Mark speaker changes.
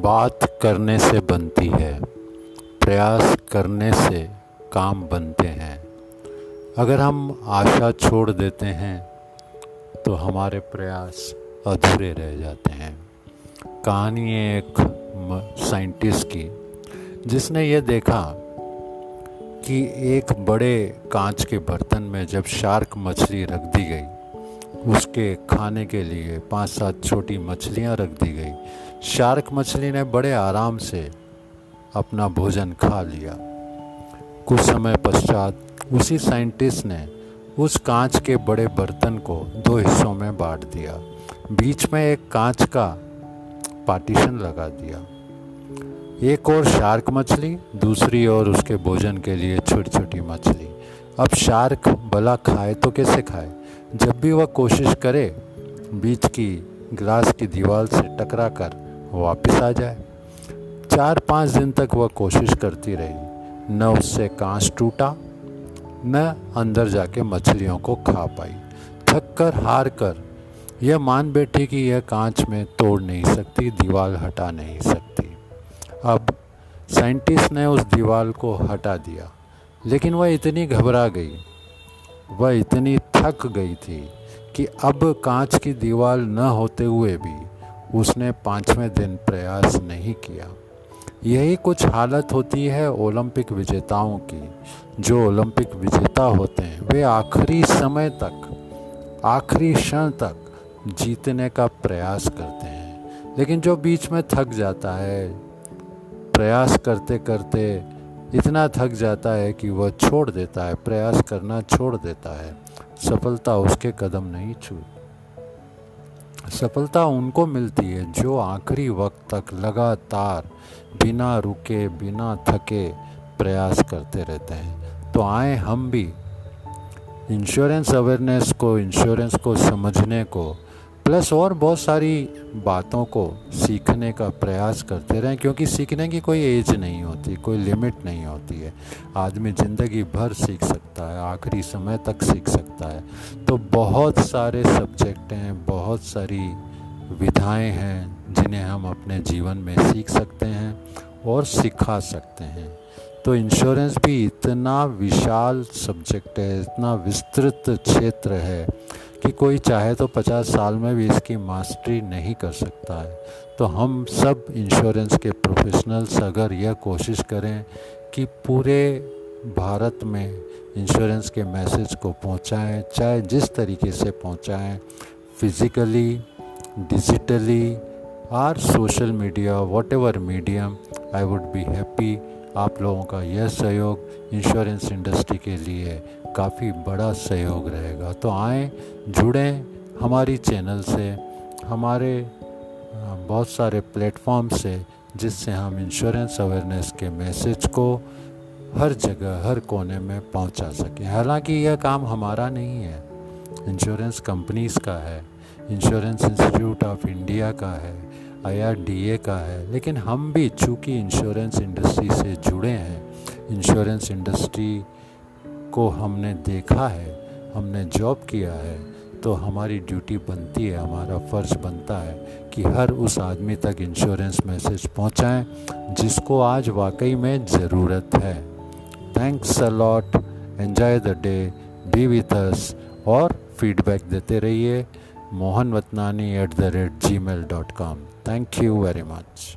Speaker 1: बात करने से बनती है, प्रयास करने से काम बनते हैं। अगर हम आशा छोड़ देते हैं तो हमारे प्रयास अधूरे रह जाते हैं। कहानी है एक साइंटिस्ट की, जिसने ये देखा कि एक बड़े कांच के बर्तन में जब शार्क मछली रख दी गई उसके खाने के लिए पाँच सात छोटी मछलियाँ रख दी गई। शार्क मछली ने बड़े आराम से अपना भोजन खा लिया। कुछ समय पश्चात उसी साइंटिस्ट ने उस कांच के बड़े बर्तन को दो हिस्सों में बांट दिया। बीच में एक कांच का पार्टीशन लगा दिया। एक और शार्क मछली, दूसरी ओर उसके भोजन के लिए छोटी छोटी मछली। अब शार्क भला खाए तो कैसे खाए? जब भी वह कोशिश करे, बीच की ग्लास की दीवार से टकरा कर वापस आ जाए। चार पाँच दिन तक वह कोशिश करती रही। न उससे कांच टूटा, न अंदर जाके मछलियों को खा पाई। थक कर हार कर यह मान बैठी कि यह कांच में तोड़ नहीं सकती, दीवार हटा नहीं सकती। अब साइंटिस्ट ने उस दीवार को हटा दिया, लेकिन वह इतनी घबरा गई वह इतनी थक गई थी कि अब कांच की दीवार न होते हुए भी उसने पाँचवें दिन प्रयास नहीं किया। यही कुछ हालत होती है ओलंपिक विजेताओं की। जो ओलंपिक विजेता होते हैं, वे आखिरी समय तक, आखिरी क्षण तक जीतने का प्रयास करते हैं। लेकिन जो बीच में थक जाता है, प्रयास करते करते इतना थक जाता है कि वह छोड़ देता है, प्रयास करना छोड़ देता है। सफलता उसके कदम नहीं छू। सफलता उनको मिलती है जो आखिरी वक्त तक लगातार बिना रुके, बिना थके प्रयास करते रहते हैं। तो आए हम भी। इंश्योरेंस अवेयरनेस को इंश्योरेंस को समझने को प्लस और बहुत सारी बातों को सीखने का प्रयास करते रहें, क्योंकि सीखने की कोई एज नहीं होती, कोई लिमिट नहीं होती है। आदमी ज़िंदगी भर सीख सकता है, आखिरी समय तक सीख सकता है। तो बहुत सारे सब्जेक्ट हैं, बहुत सारी विधाएँ हैं, जिन्हें हम अपने जीवन में सीख सकते हैं और सिखा सकते हैं। तो इंश्योरेंस भी इतना विशाल सब्जेक्ट है, इतना विस्तृत क्षेत्र है कि कोई चाहे तो पचास साल में भी इसकी मास्टरी नहीं कर सकता है। तो हम सब इंश्योरेंस के प्रोफेशनल्स अगर यह कोशिश करें कि पूरे भारत में इंश्योरेंस के मैसेज को पहुंचाएँ, चाहे जिस तरीके से पहुंचाएँ फिज़िकली डिजिटली और social media whatever medium I would be happy आप लोगों का यह सहयोग इंश्योरेंस इंडस्ट्री के लिए काफ़ी बड़ा सहयोग रहेगा। तो आए, जुड़ें हमारी चैनल से, हमारे बहुत सारे प्लेटफॉर्म से, जिससे हम इंश्योरेंस अवेयरनेस के मैसेज को हर जगह, हर कोने में पहुँचा सकें। हालाँकि यह काम हमारा नहीं है। इंश्योरेंस कंपनीज़ का है, इंश्योरेंस इंस्टीट्यूट ऑफ़ इंडिया का है, आईआरडीए का है, लेकिन हम भी चूँकि इंश्योरेंस इंडस्ट्री से जुड़े हैं, इंश्योरेंस इंडस्ट्री को हमने देखा है, हमने जॉब किया है तो हमारी ड्यूटी बनती है, हमारा फ़र्ज़ बनता है कि हर उस आदमी तक इंश्योरेंस मैसेज पहुंचाएँ, जिसको आज वाकई में ज़रूरत है। Thanks a lot enjoy the day be with us और फीडबैक देते रहिए। Mohan Vatnani at the rate Gmail dot com thank you very much